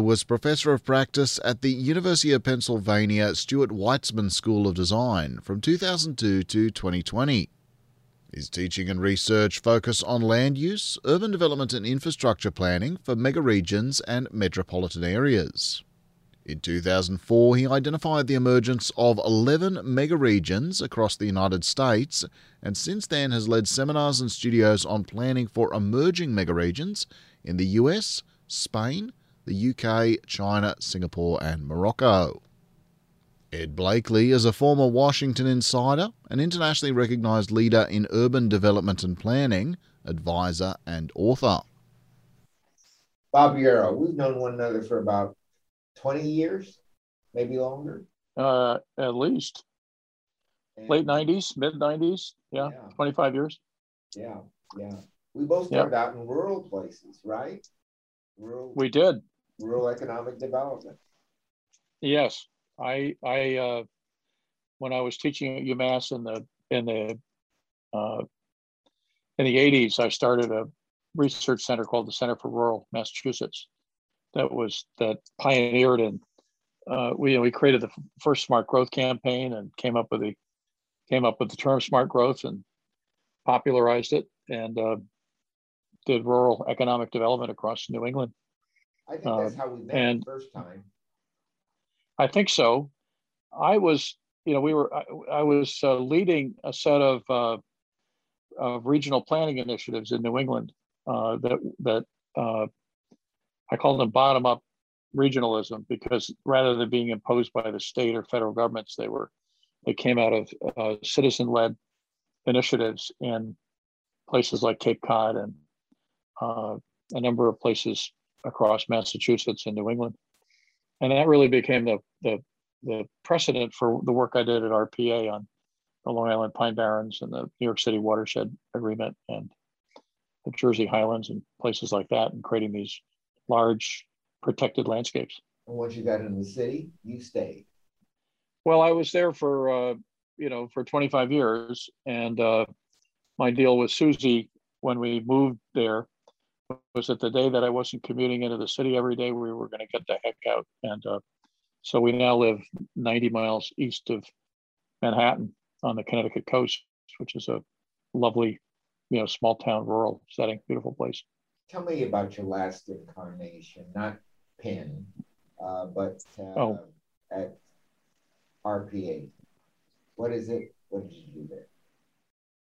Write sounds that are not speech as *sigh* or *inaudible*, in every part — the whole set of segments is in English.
Was Professor of Practice at the University of Pennsylvania Stuart Weitzman School of Design from 2002 to 2020. His teaching and research focus on land use, urban development and infrastructure planning for megaregions and metropolitan areas. In 2004, he identified the emergence of 11 megaregions across the United States and since then has led seminars and studios on planning for emerging megaregions in the US, Spain, the UK, China, Singapore, and Morocco. Ed Blakely is a former Washington insider, an internationally recognized leader in urban development and planning, advisor, and author. Bob Yaro, we've known one another for about 20 years, maybe longer? Uh, at least. And Late 90s, mid 90s. Yeah, yeah, 25 years. Yeah, yeah. We both started out in rural places, right? Rural, we did. Rural economic development. Yes. I, I, uh, when I was teaching at UMass in the, in the, uh, in the 80s, I started a research center called the Center for Rural Massachusetts that was that pioneered and uh, we we created the first smart growth campaign and came up with the came up with the term smart growth and popularized it and uh, did rural economic development across New England. I think that's uh, how we met and first time. I think so. I was, you know, we were. I, I was uh, leading a set of uh, of regional planning initiatives in New England uh, that that I call them bottom up regionalism because rather than being imposed by the state or federal governments, they were they came out of uh, citizen led initiatives in places like Cape Cod and uh, a number of places across Massachusetts and New England. And that really became the, the, the precedent for the work I did at RPA on the Long Island Pine Barrens and the New York City Watershed Agreement and the Jersey Highlands and places like that, and creating these large protected landscapes. And once you got in the city, you stayed. Well, I was there for uh, you know for 25 years, and uh, my deal with Susie when we moved there was that the day that I wasn't commuting into the city every day, we were going to get the heck out, and uh, so we now live 90 miles east of Manhattan on the Connecticut coast, which is a lovely, you know, small town, rural setting, beautiful place tell me about your last incarnation, not Penn, uh, but uh, oh. at RPA. What is it? What did you do there?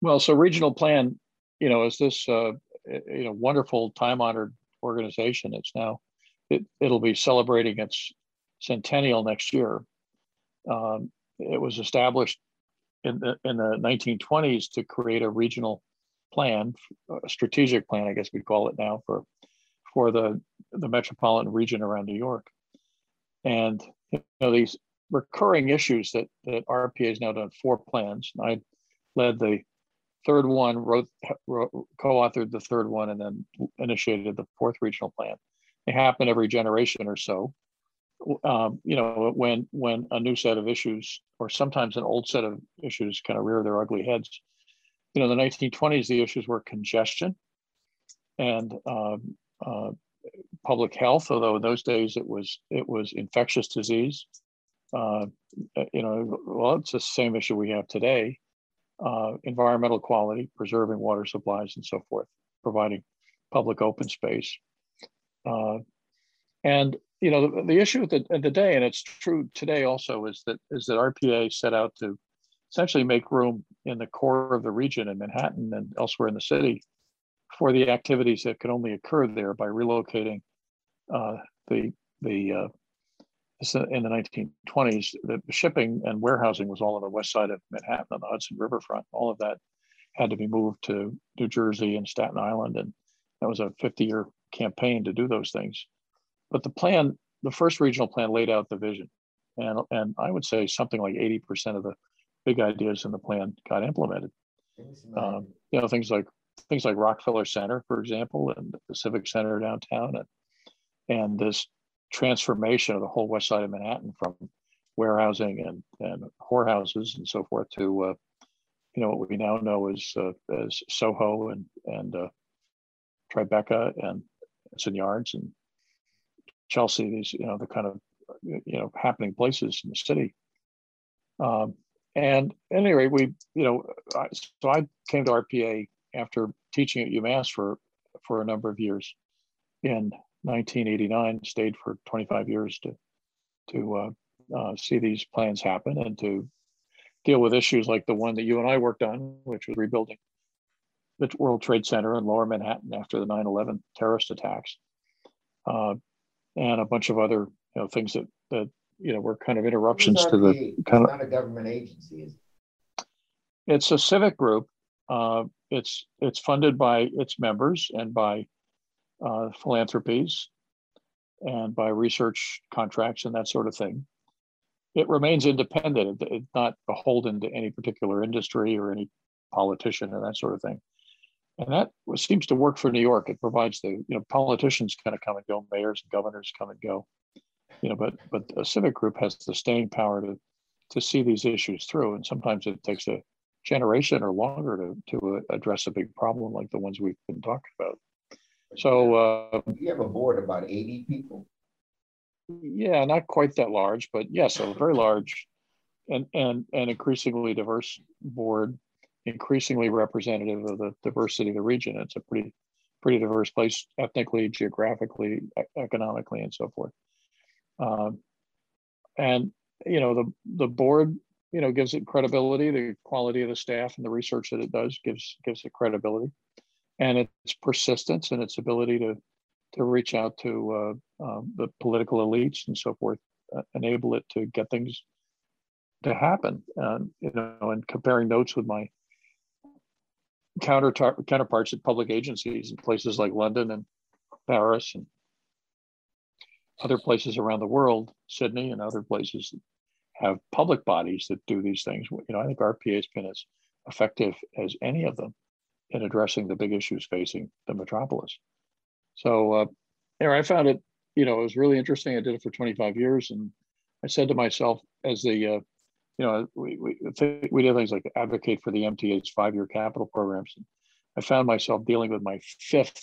Well, so Regional Plan, you know, is this uh, you know wonderful time honored organization. It's now it, it'll be celebrating its centennial next year. Um, it was established in the in the 1920s to create a regional plan, a strategic plan, I guess we'd call it now for for the the metropolitan region around New York. And you know these recurring issues that that RPA has now done four plans. I led the third one, wrote, wrote co-authored the third one, and then initiated the fourth regional plan. They happen every generation or so. Um, you know, when when a new set of issues, or sometimes an old set of issues, kind of rear their ugly heads, you know, the 1920s, the issues were congestion and uh, uh, public health. Although in those days it was it was infectious disease. Uh, you know, well, it's the same issue we have today. Uh, environmental quality, preserving water supplies, and so forth, providing public open space. Uh, and you know, the, the issue at the, at the day, and it's true today also, is that is that RPA set out to essentially make room in the core of the region in Manhattan and elsewhere in the city for the activities that could only occur there by relocating uh, the the uh, in the 1920s the shipping and warehousing was all on the west side of Manhattan on the Hudson Riverfront. All of that had to be moved to New Jersey and Staten Island, and that was a 50-year campaign to do those things. But the plan, the first regional plan, laid out the vision, and and I would say something like 80% of the big ideas in the plan got implemented. Um, you know, things like things like Rockefeller Center, for example, and the Civic Center downtown, and and this transformation of the whole west side of Manhattan from warehousing and and whorehouses and so forth to uh, you know what we now know as uh, as Soho and and uh, Tribeca and Hudson Yards and Chelsea, these you know the kind of you know happening places in the city. Um, and at any rate, we you know I, so I came to RPA after teaching at UMass for for a number of years in 1989. Stayed for 25 years to to uh, uh, see these plans happen and to deal with issues like the one that you and I worked on, which was rebuilding the World Trade Center in Lower Manhattan after the 9/11 terrorist attacks, uh, and a bunch of other you know things that that you know were kind of interruptions to the kind of not a government agency. Is it? It's a civic group. Uh, it's it's funded by its members and by uh, philanthropies and by research contracts and that sort of thing. It remains independent. It's not beholden to any particular industry or any politician and that sort of thing. And that seems to work for New York. It provides the, you know, politicians kind of come and go, mayors and governors come and go, you know, but but a civic group has the staying power to to see these issues through. And sometimes it takes a generation or longer to to address a big problem like the ones we've been talking about. So uh, you have a board about 80 people. Yeah, not quite that large, but yes, a very large and and and increasingly diverse board increasingly representative of the diversity of the region. It's a pretty pretty diverse place ethnically, geographically, economically, and so forth. Um, and you know the the board you know gives it credibility. The quality of the staff and the research that it does gives gives it credibility, and its persistence and its ability to to reach out to uh, um, the political elites and so forth uh, enable it to get things to happen. And you know, and comparing notes with my counter counterparts at public agencies in places like London and Paris and other places around the world, Sydney and other places have public bodies that do these things. You know, I think RPA has been as effective as any of them in addressing the big issues facing the metropolis. So, uh, anyway, I found it, you know, it was really interesting. I did it for 25 years, and I said to myself, as the uh, you know, we, we, we did things like advocate for the MTA's five-year capital programs. I found myself dealing with my fifth,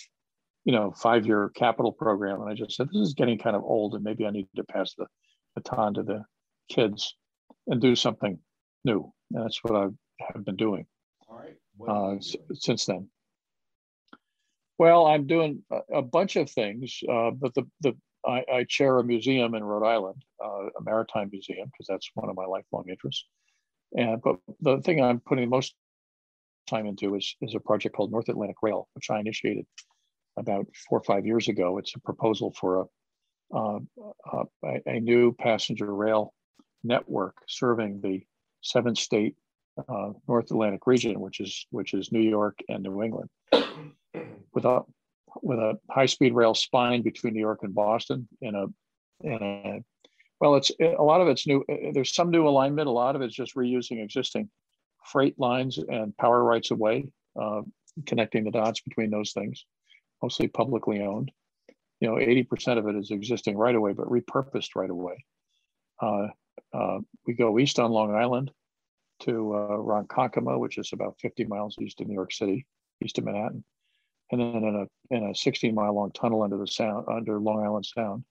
you know, five-year capital program. And I just said, this is getting kind of old and maybe I need to pass the baton to the kids and do something new. And that's what I have been doing. Uh, since then. Well, I'm doing a, bunch of things, uh, but the, the I, I, chair a museum in Rhode Island, uh, a maritime museum, because that's one of my lifelong interests. And but the thing I'm putting most time into is, is a project called North Atlantic Rail, which I initiated about four or five years ago. It's a proposal for a, uh, a, a new passenger rail network serving the seven state uh, North Atlantic region, which is which is New York and New England, *clears throat* with a with a high speed rail spine between New York and Boston in a in a well it's a lot of it's new there's some new alignment. A lot of it's just reusing existing freight lines and power rights of way uh, connecting the dots between those things mostly publicly owned. You know 80% of it is existing right away but repurposed right away uh, uh, we go east on long island to uh, ronkonkoma which is about 50 miles east of new york city east of manhattan and then in a in a 16 mile long tunnel under the sound under Long Island Sound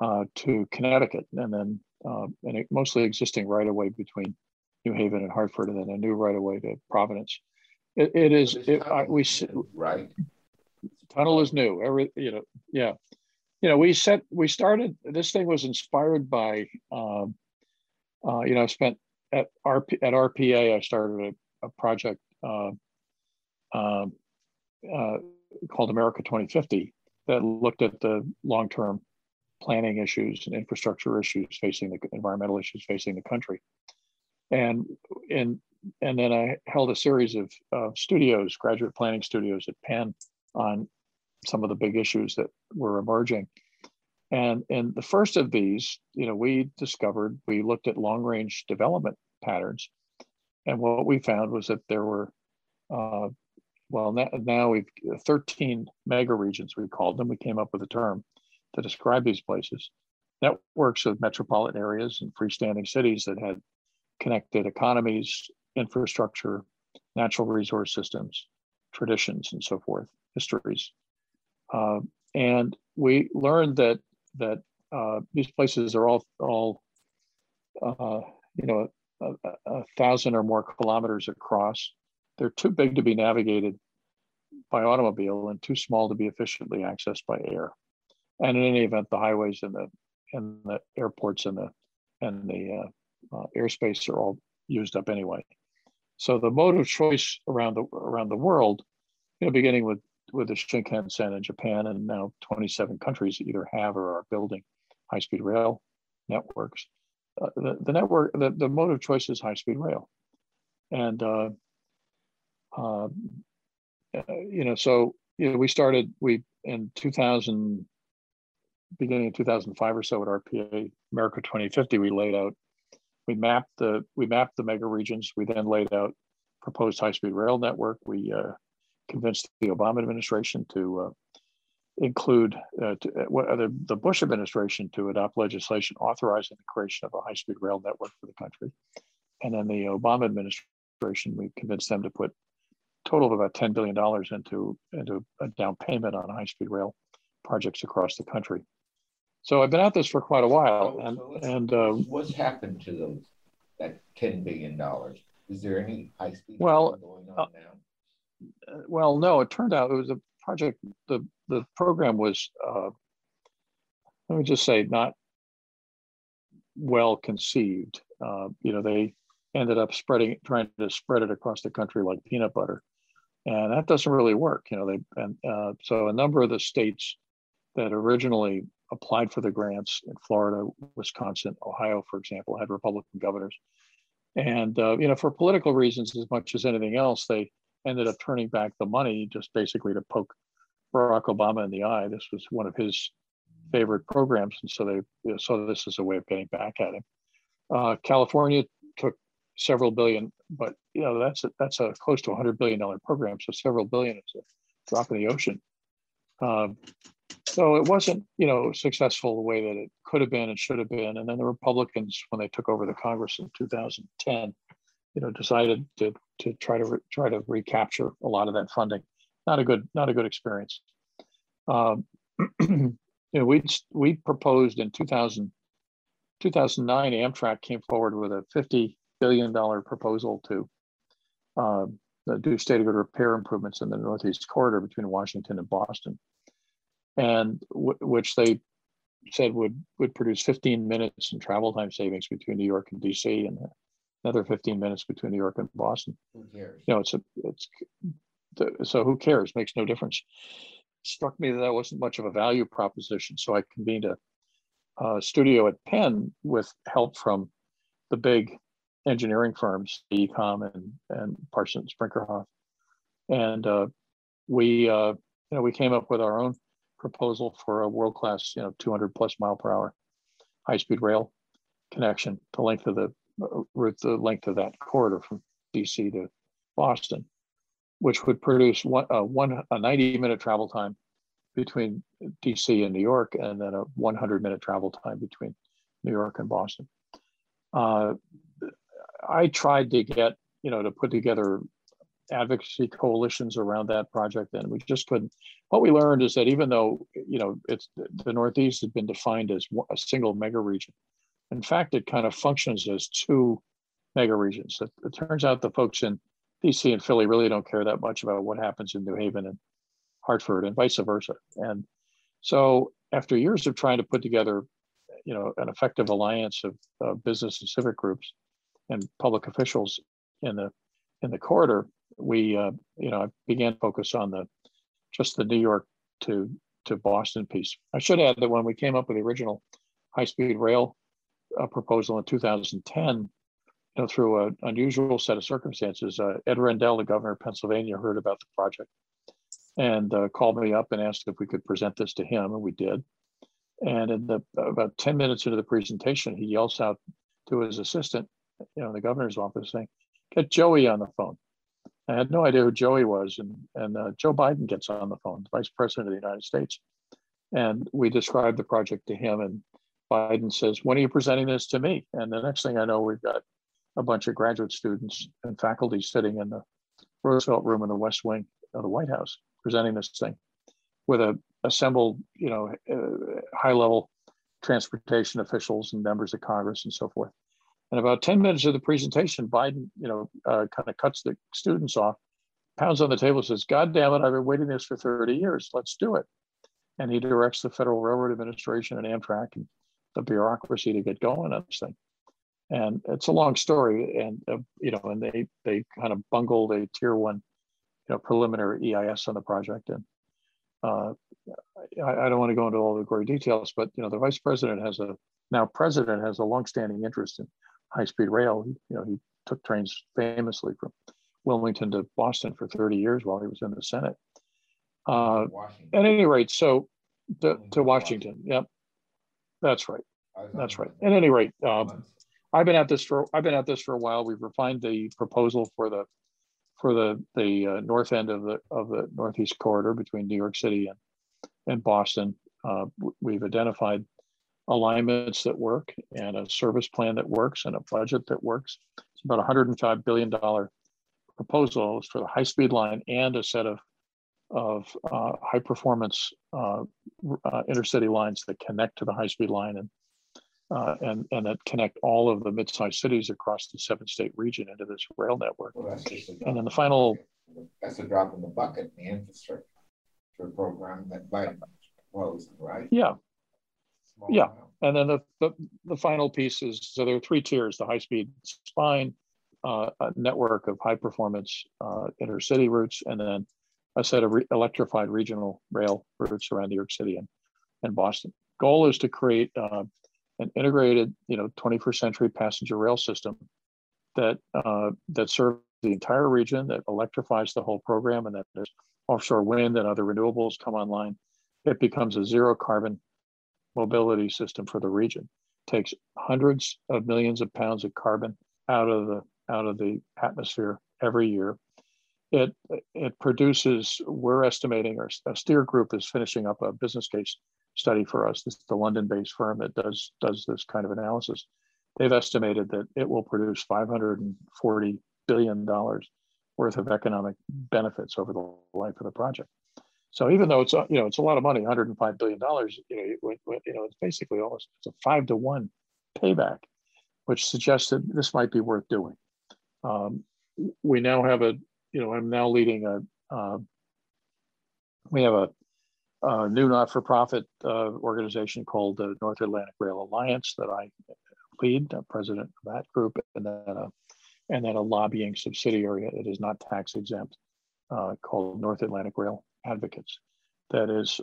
uh, to Connecticut, and then uh, and mostly existing right away between New Haven and Hartford, and then a new right away to Providence. it, it is it, I, we right. Tunnel is new. Every you know yeah, you know we set we started this thing was inspired by um, uh, you know I spent at RP at RPA I started a, a project. Uh, um, uh, called America 2050 that looked at the long-term planning issues and infrastructure issues facing the environmental issues facing the country. And and and then I held a series of, of studios, graduate planning studios at Penn on some of the big issues that were emerging. And in the first of these, you know, we discovered, we looked at long range development patterns. And what we found was that there were uh, well, now, we've 13 mega regions, we called them. We came up with a term to describe these places. Networks of metropolitan areas and freestanding cities that had connected economies, infrastructure, natural resource systems, traditions, and so forth, histories. Uh, and we learned that that uh, these places are all all uh, you know a, a, thousand or more kilometers across. They're too big to be navigated by automobile and too small to be efficiently accessed by air. And in any event, the highways and the and the airports and the and the uh, uh, airspace are all used up anyway. So the mode of choice around the around the world, you know, beginning with with the Shinkansen in Japan and now 27 countries either have or are building high-speed rail networks. Uh, the, the network, the, the mode of choice is high-speed rail. And, uh, uh, you know, so, you know, we started, we, in 2000, beginning of 2005 or so at RPA, America 2050, we laid out, we mapped the, we mapped the mega regions. We then laid out proposed high-speed rail network. We uh, convinced the Obama administration to uh, include uh, to, uh, the, the Bush administration to adopt legislation authorizing the creation of a high-speed rail network for the country. And then the Obama administration, we convinced them to put total of about $10 billion into, into a down payment on high-speed rail projects across the country. So I've been at this for quite a while. and, so and uh, what's happened to those, that $10 billion? Is there any high-speed well, going on uh, now? well, no, it turned out it was a project. The the program was, uh, let me just say, not well conceived. Uh, you know, they ended up spreading, trying to spread it across the country like peanut butter, and that doesn't really work. You know, they and uh, so a number of the states that originally applied for the grants in Florida, Wisconsin, Ohio, for example, had Republican governors. And uh, you know, for political reasons, as much as anything else, they ended up turning back the money just basically to poke Barack Obama in the eye. This was one of his favorite programs, and so they saw this as a way of getting back at him. Uh, California took several billion, but you know that's a, that's a close to a hundred billion dollar program. So several billion is a drop in the ocean. Um, so it wasn't you know successful the way that it could have been and should have been. And then the Republicans, when they took over the Congress in 2010, you know decided to to try to re, try to recapture a lot of that funding. Not a good not a good experience. Um, *clears throat* you know, we we proposed in 2000, 2009, Amtrak came forward with a 50 billion dollar proposal to uh, do state of good repair improvements in the Northeast corridor between Washington and Boston, and w- which they said would would produce 15 minutes in travel time savings between New York and DC and another 15 minutes between New York and Boston. Who cares? You know, it's a, it's, so who cares? Makes no difference. Struck me that that wasn't much of a value proposition. So I convened a, a studio at Penn with help from the big engineering firms, AECOM and, and Parsons Brinckerhoff. And uh, we, uh, you know, we came up with our own proposal for a world-class, you know, 200 plus mile per hour high-speed rail connection, the length of the route the length of that corridor from DC to Boston, which would produce one, uh, one a 90 minute travel time between DC and New York, and then a 100 minute travel time between New York and Boston. Uh, I tried to get, you know, to put together advocacy coalitions around that project, and we just couldn't. What we learned is that even though, you know, it's the Northeast had been defined as a single mega region, in fact, it kind of functions as two mega regions. It, it, turns out the folks in DC and Philly really don't care that much about what happens in New Haven and Hartford and vice versa. And so after years of trying to put together, you know, an effective alliance of uh, business and civic groups and public officials in the in the corridor, we uh, you know I began focus on the just the New York to to Boston piece. I should add that when we came up with the original high speed rail a proposal in 2010, you know, through an unusual set of circumstances, uh, Ed Rendell, the governor of Pennsylvania, heard about the project and uh, called me up and asked if we could present this to him, and we did. And in the about 10 minutes into the presentation, he yells out to his assistant, you know, in the governor's office, saying, "Get Joey on the phone." I had no idea who Joey was, and and uh, Joe Biden gets on the phone, the Vice President of the United States, and we described the project to him, and Biden says, when are you presenting this to me? And the next thing I know, we've got a bunch of graduate students and faculty sitting in the Roosevelt room in the West Wing of the White House presenting this thing with a assembled, you know, uh, high level transportation officials and members of Congress and so forth. And about 10 minutes of the presentation, Biden, you know, uh, kind of cuts the students off, pounds on the table, says, God damn it, I've been waiting this for 30 years. Let's do it. And he directs the Federal Railroad Administration and Amtrak and the bureaucracy to get going on this thing. And it's a long story. And, uh, you know, and they, they kind of bungled a tier one, you know, preliminary EIS on the project. And uh, I, I, don't want to go into all the gory details, but, you know, the vice president has a, now president has a longstanding interest in high-speed rail. You know, he took trains famously from Wilmington to Boston for 30 years while he was in the Senate. Uh, at any rate, so to, to Washington, yep, that's right, that's right. At any rate, um, I've been at this for I've been at this for a while. We've refined the proposal for the for the the uh, north end of the of the northeast corridor between New York City and and Boston. Uh, we've identified alignments that work and a service plan that works and a budget that works. It's about a $105 billion proposal for the high speed line and a set of, of uh, high performance uh, uh, intercity lines that connect to the high speed line and, uh, and, and that connect all of the mid-sized cities across the seven state region into this rail network. Well, and then the final. That's a drop in the bucket the infrastructure program that Biden proposed, right? Yeah, yeah, and then the, the, the final piece is so there are three tiers: the high-speed spine, uh, a network of high-performance uh, intercity routes, and then a set of re electrified regional rail routes around New York City and, and Boston. Goal is to create uh, an integrated, you know, 21st century passenger rail system that uh, that serves the entire region, that electrifies the whole program, and that there's offshore wind and other renewables come online. It becomes a zero carbon mobility system for the region. Takes hundreds of millions of pounds of carbon out of the out of the atmosphere every year. It it produces. We're estimating, our, our steer group is finishing up a business case study for us. This is the London-based firm that does does this kind of analysis. They've estimated that it will produce 540 billion dollars worth of economic benefits over the life of the project. So even though it's you know it's a lot of money, 105 billion dollars, you know, you know, it's basically almost it's a five to one payback, which suggests that this might be worth doing. Um, we now have a, you know, I'm now leading a, uh, we have a, a new not-for-profit uh, organization called the North Atlantic Rail Alliance that I lead, president of that group, and then a, and then a lobbying subsidiary that is not tax exempt uh, called North Atlantic Rail advocates that is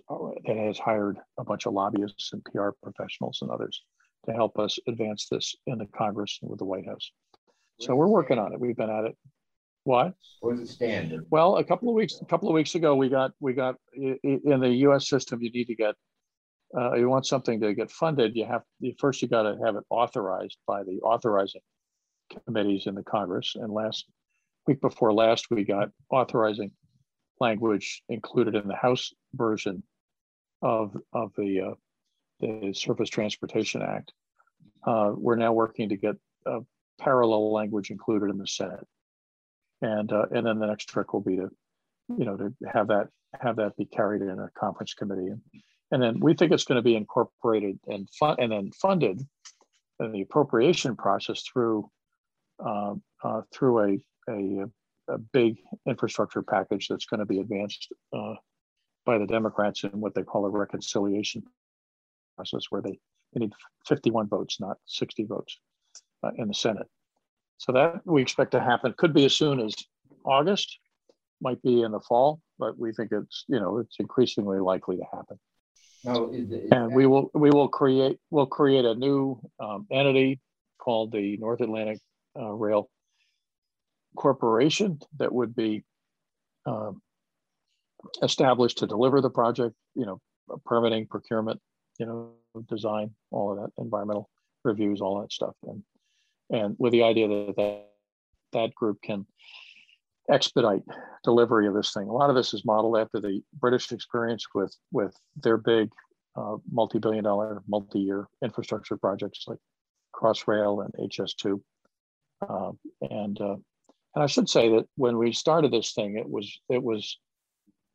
that has hired a bunch of lobbyists and PR professionals and others to help us advance this in the Congress and with the White House. so we're working on it. We've been at it. What? Where's it stand? Well, a couple of weeks a couple of weeks ago, we got we got in the U.S. system. You need to get uh, you want something to get funded. You have first you got to have it authorized by the authorizing committees in the Congress. And last week before last, we got authorizing language included in the House version of, of the, uh, the Surface Transportation Act. Uh, we're now working to get parallel language included in the Senate. And, uh, and then the next trick will be to, you know, to have that have that be carried in a conference committee. And, and then we think it's going to be incorporated and fun, and then funded in the appropriation process through uh, uh, through a, a a big infrastructure package that's going to be advanced uh, by the Democrats in what they call a reconciliation process, where they, they need 51 votes, not 60 votes uh, in the Senate. So that we expect to happen. Could be as soon as August, might be in the fall, but we think it's you know it's increasingly likely to happen. Is, is and we will we will create we'll create a new um, entity called the North Atlantic uh, Rail corporation that would be um, established to deliver the project, you know, permitting, procurement, you know, design, all of that, environmental reviews, all that stuff. And, and with the idea that that, that group can expedite delivery of this thing. A lot of this is modeled after the British experience with, with their big uh, multi-billion dollar, multi-year infrastructure projects like Crossrail and HS2. Uh, and uh, and I should say that when we started this thing, it was it was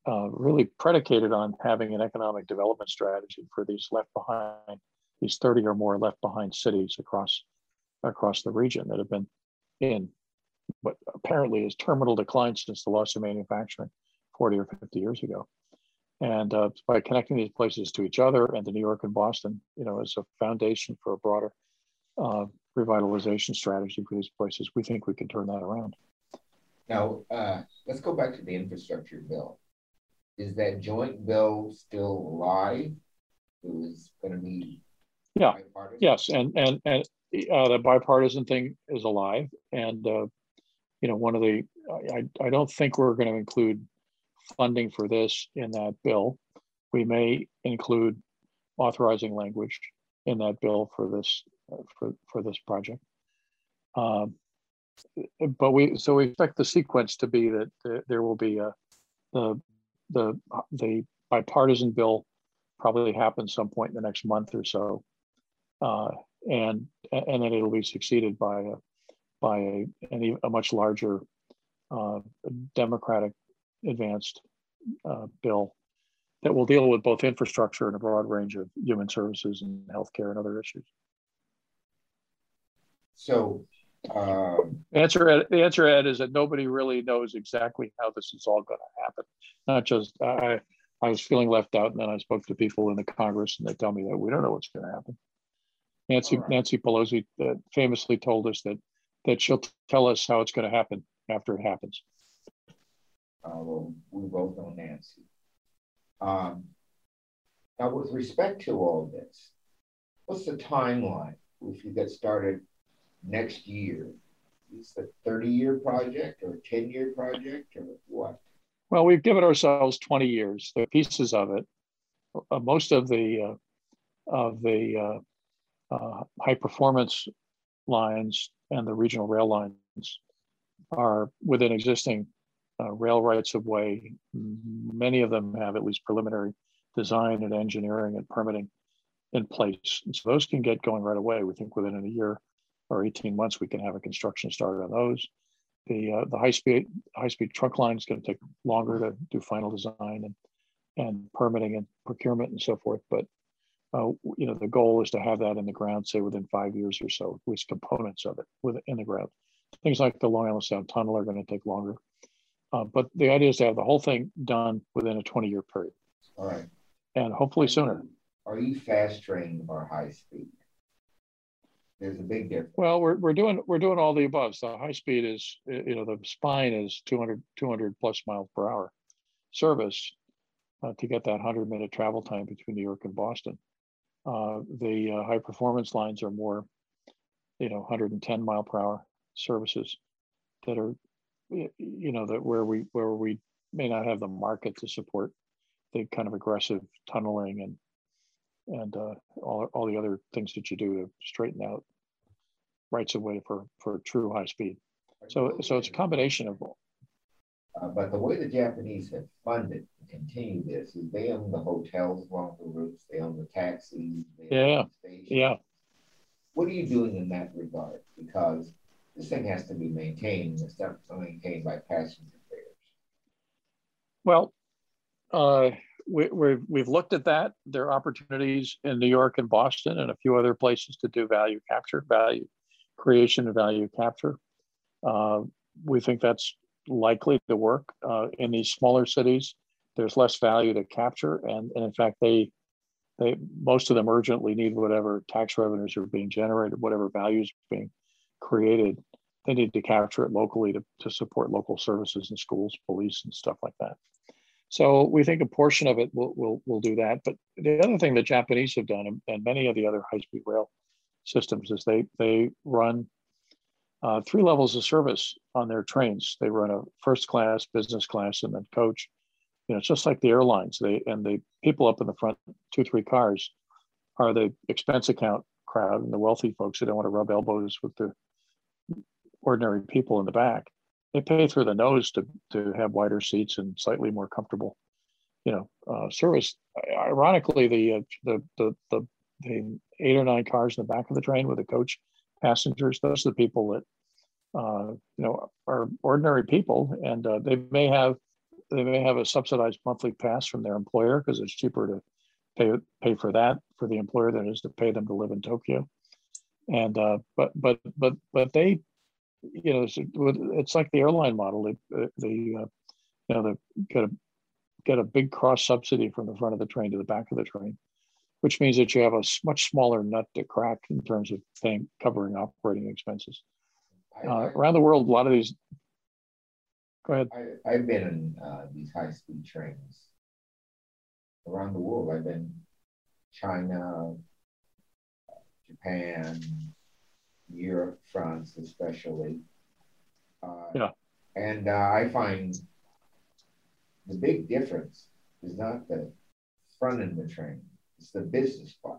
uh, really predicated on having an economic development strategy for these left behind these 30 or more left behind cities across across the region that have been in what apparently is terminal decline since the loss of manufacturing 40 or 50 years ago. And uh, by connecting these places to each other and to New York and Boston, you know, as a foundation for a broader uh, revitalization strategy for these places, we think we can turn that around. Now, uh, let's go back to the infrastructure bill. Is that joint bill still alive? It was going to be yeah, yes, and and and uh, the bipartisan thing is alive, and uh, you know one of the I I don't think we're going to include funding for this in that bill. We may include authorizing language in that bill for this for for this project. Um, but we so we expect the sequence to be that there will be a the the the bipartisan bill probably happens some point in the next month or so, uh, and and then it'll be succeeded by a by a, a much larger uh, Democratic advanced uh, bill that will deal with both infrastructure and a broad range of human services and healthcare and other issues. So, um, answer Ed, the answer Ed is that nobody really knows exactly how this is all going to happen. Not just I, I was feeling left out, and then I spoke to people in the Congress, and they tell me that we don't know what's going to happen. Nancy right. Nancy Pelosi uh, famously told us that that she'll tell us how it's going to happen after it happens. Uh, well, we both know Nancy. Um, now, with respect to all this, what's the timeline if you get started next year? Is it a 30 year project or a 10 year project or what? Well, we've given ourselves 20 years. The pieces of it, uh, most of the uh, of the uh, high performance lines and the regional rail lines are within existing uh, rail rights of way. Many of them have at least preliminary design and engineering and permitting in place. And so those can get going right away. We think within a year or 18 months, we can have a construction started on those. The, uh, the high speed high speed trunk line is going to take longer to do final design and and permitting and procurement and so forth. But uh, you know the goal is to have that in the ground, say within five years or so, with components of it within the ground. Things like the Long Island Sound Tunnel are going to take longer. Uh, but the idea is to have the whole thing done within a 20 year period. All right. And hopefully sooner. Are you fast train or high speed? There's a big difference. Well, we're, we're doing we're doing all the above. So high speed is you know the spine is 200 200 plus miles per hour service uh, to get that 100 minute travel time between New York and Boston. Uh, the uh, high performance lines are more, you know, 110 mile per hour services that are you know that where we where we may not have the market to support the kind of aggressive tunneling and and uh, all, all the other things that you do to straighten out rights of way for for true high speed. So so it's a combination of uh, but the way the Japanese have funded to continue this is they own the hotels along the routes, they own the taxis. yeah, the yeah. What are you doing in that regard? Because this thing has to be maintained. It's not maintained by passenger fares. Well, uh, we, we've, we've looked at that. There are opportunities in New York and Boston and a few other places to do value capture, value creation, and value capture. Uh, we think that's likely to work uh, in these smaller cities. There's less value to capture, and, and in fact, they they most of them urgently need whatever tax revenues are being generated, whatever values being created, they need to capture it locally to, to support local services and schools, police, and stuff like that. So we think a portion of it will, will, will do that. But the other thing the Japanese have done, and many of the other high-speed rail systems, is they they run uh, three levels of service on their trains. They run a first class, business class, and then coach. You know, it's just like the airlines. They and the people up in the front two, three cars are the expense account crowd and the wealthy folks who don't want to rub elbows with the ordinary people in the back. They pay through the nose to to have wider seats and slightly more comfortable, you know, uh, service. Ironically, the, uh, the the the the eight or nine cars in the back of the train with the coach passengers, those are the people that uh, you know are ordinary people, and uh, they may have they may have a subsidized monthly pass from their employer because it's cheaper to pay pay for that for the employer than it is to pay them to live in Tokyo. And uh, but but but but they, you know, it's, it's like the airline model. They they uh, you know they get a get a big cross subsidy from the front of the train to the back of the train, which means that you have a much smaller nut to crack in terms of paying covering operating expenses. Uh, around the world, a lot of these. Go ahead. I, have been in uh, these high speed trains around the world. I've been China, Japan, Europe, France, especially. Uh, yeah. And uh, I find the big difference is not the front end of the train, it's the business class.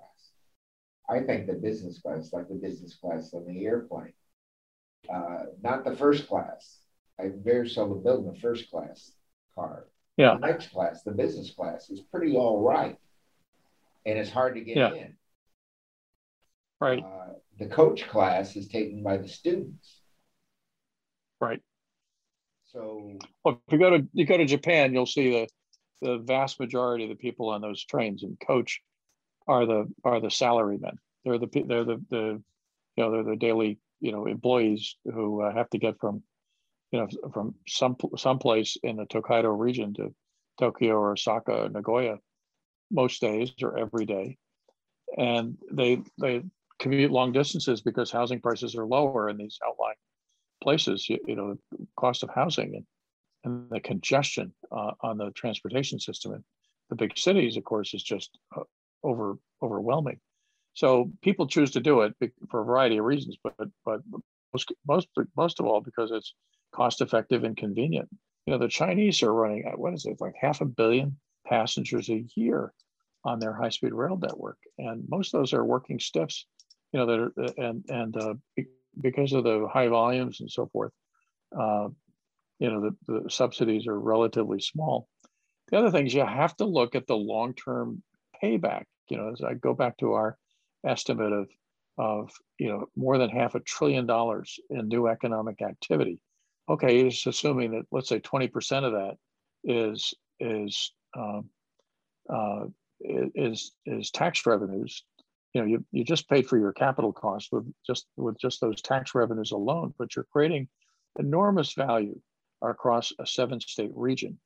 I think the business class, like the business class on the airplane, uh, not the first class. I very seldom build in the first class car. Yeah. The next class, the business class, is pretty all right, and it's hard to get yeah. in. Right. Uh, the coach class is taken by the students. Right. So well, if you go to you go to Japan, you'll see the the vast majority of the people on those trains and coach are the are the salarymen. They're the they're the the you know they're the daily you know employees who uh, have to get from you know from some some place in the Tokaido region to Tokyo or Osaka or Nagoya most days or every day, and they they commute long distances because housing prices are lower in these outlying places. You, you know, the cost of housing and and the congestion uh, on the transportation system in the big cities, of course, is just uh, over overwhelming. So people choose to do it for a variety of reasons, but but most most most of all because it's cost effective and convenient. You know, the Chinese are running what is it like half a billion passengers a year on their high speed rail network, and most of those are working stiffs. You know that are and and uh, because of the high volumes and so forth. Uh, you know the, the subsidies are relatively small. The other thing is you have to look at the long term payback. You know, as I go back to our estimate of of you know more than half a trillion dollars in new economic activity. Okay, just assuming that let's say 20% of that is is um, uh, is is tax revenues. You know, you, you just paid for your capital costs with just with just those tax revenues alone, but you're creating enormous value across a seven state region,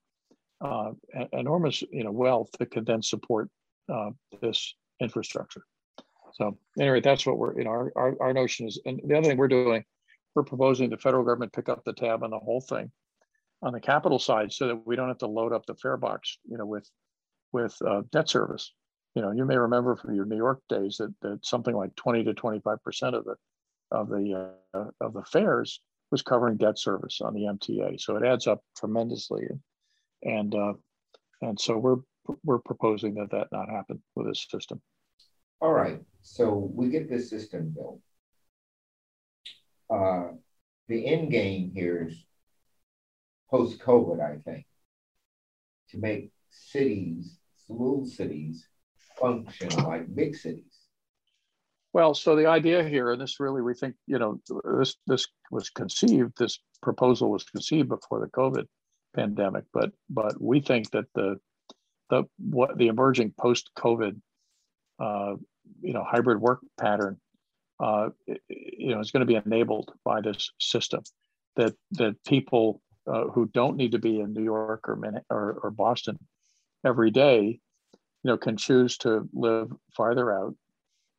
uh, enormous you know wealth that could then support uh, this infrastructure. So anyway, that's what we're, you know, our, our, our notion is, and the other thing we're doing, we're proposing the federal government pick up the tab on the whole thing on the capital side so that we don't have to load up the fare box, you know, with, with uh, debt service. You know, you may remember from your New York days that, that something like 20 to 25% of the, of the, uh, of the fares was covering debt service on the MTA. So it adds up tremendously. And, uh, and so we're, we're proposing that that not happen with this system. All right, so we get this system built. Uh, the end game here is post COVID, I think, to make cities, little cities, function like big cities. Well, so the idea here, and this really, we think, you know, this this was conceived, this proposal was conceived before the COVID pandemic, but but we think that the the what the emerging post COVID uh, you know hybrid work pattern uh, you know is going to be enabled by this system that that people uh, who don't need to be in New York or, or, or Boston every day you know can choose to live farther out.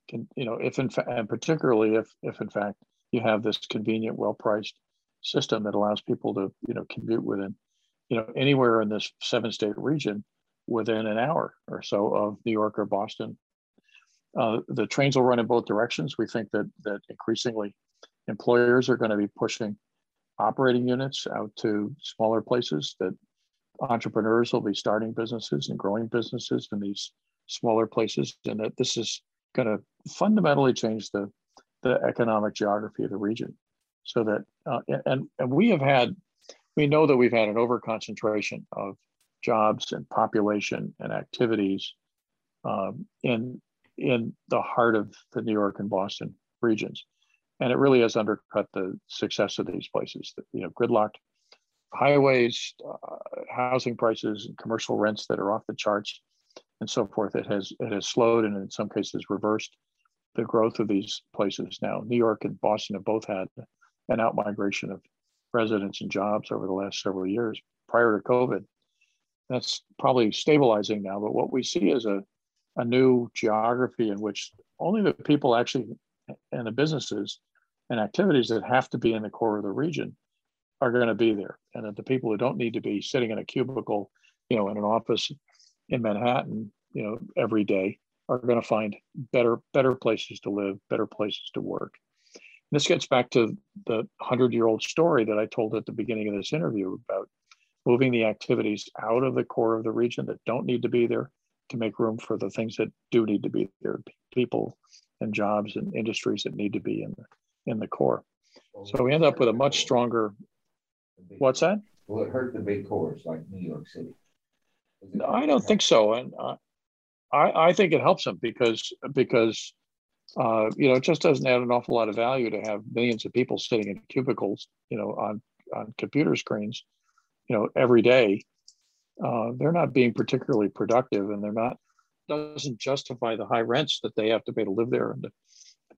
Can you know if in fact and particularly if if in fact you have this convenient well priced system that allows people to you know commute within you know anywhere in this seven state region within an hour or so of New York or Boston uh, the trains will run in both directions. We think that that increasingly employers are going to be pushing operating units out to smaller places. That entrepreneurs will be starting businesses and growing businesses in these smaller places, and that this is going to fundamentally change the the economic geography of the region. So that uh, and and we have had we know that we've had an overconcentration of jobs and population and activities um, in in the heart of the New York and Boston regions. And it really has undercut the success of these places. You know, gridlocked highways, uh, housing prices, and commercial rents that are off the charts. and so forth, it has it has slowed and in some cases reversed the growth of these places. Now, New York and Boston have both had an outmigration of residents and jobs over the last several years prior to COVID. That's probably stabilizing now, but what we see is a, a new geography in which only the people actually and the businesses and activities that have to be in the core of the region are going to be there. And that the people who don't need to be sitting in a cubicle, you know, in an office in Manhattan, you know, every day are going to find better better places to live, better places to work. And this gets back to the 100-year-old story that I told at the beginning of this interview about moving the activities out of the core of the region that don't need to be there to make room for the things that do need to be there, people and jobs and industries that need to be in the in the core. So we end up with a much stronger. What's that? Will it hurt the big cores like New York City? I don't think so, and uh, I I think it helps them because because uh, you know it just doesn't add an awful lot of value to have millions of people sitting in cubicles, you know, on on computer screens, you know, every day. Uh, they're not being particularly productive, and they're not doesn't justify the high rents that they have to pay to live there, and the,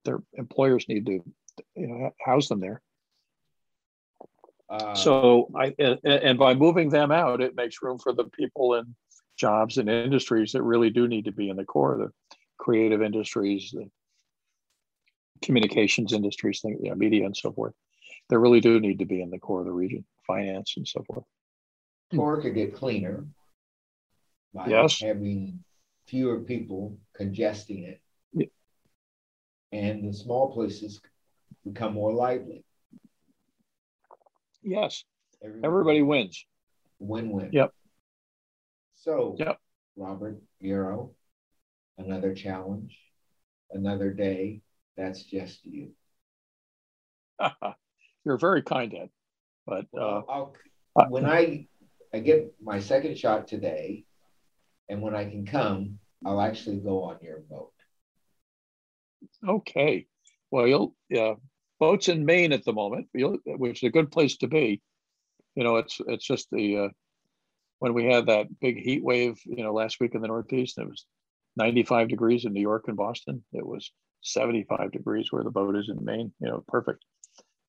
their employers need to you know house them there. Uh, so I and, and by moving them out, it makes room for the people and jobs and industries that really do need to be in the core, the creative industries, the communications industries, things, you know, media and so forth. They really do need to be in the core of the region, finance and so forth. Core could get cleaner by yes. having fewer people congesting it. Yeah. And the small places become more lively. Yes. Everybody, Everybody wins. Win win. Yep. So, yep. Robert Yaro, another challenge, another day. That's just you. *laughs* You're very kind, Ed. But well, uh, when I I get my second shot today, and when I can come, I'll actually go on your boat. Okay. Well, you'll yeah, boats in Maine at the moment, which is a good place to be. You know, it's it's just the uh, when we had that big heat wave, you know, last week in the Northeast, it was 95 degrees in New York and Boston. It was 75 degrees where the boat is in Maine. You know, perfect.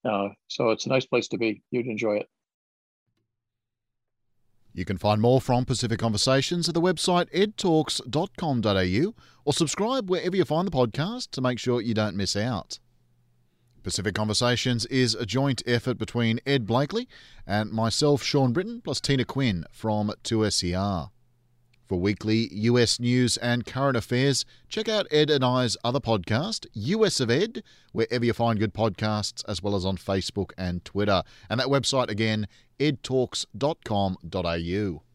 Uh, so it's a nice place to be. You'd enjoy it. You can find more from Pacific Conversations at the website edtalks.com.au or subscribe wherever you find the podcast to make sure you don't miss out. Pacific Conversations is a joint effort between Ed Blakely and myself, Sean Britton, plus Tina Quinn from 2SER. For weekly US news and current affairs, check out Ed and I's other podcast, US of Ed, wherever you find good podcasts, as well as on Facebook and Twitter. And that website again, edtalks.com.au.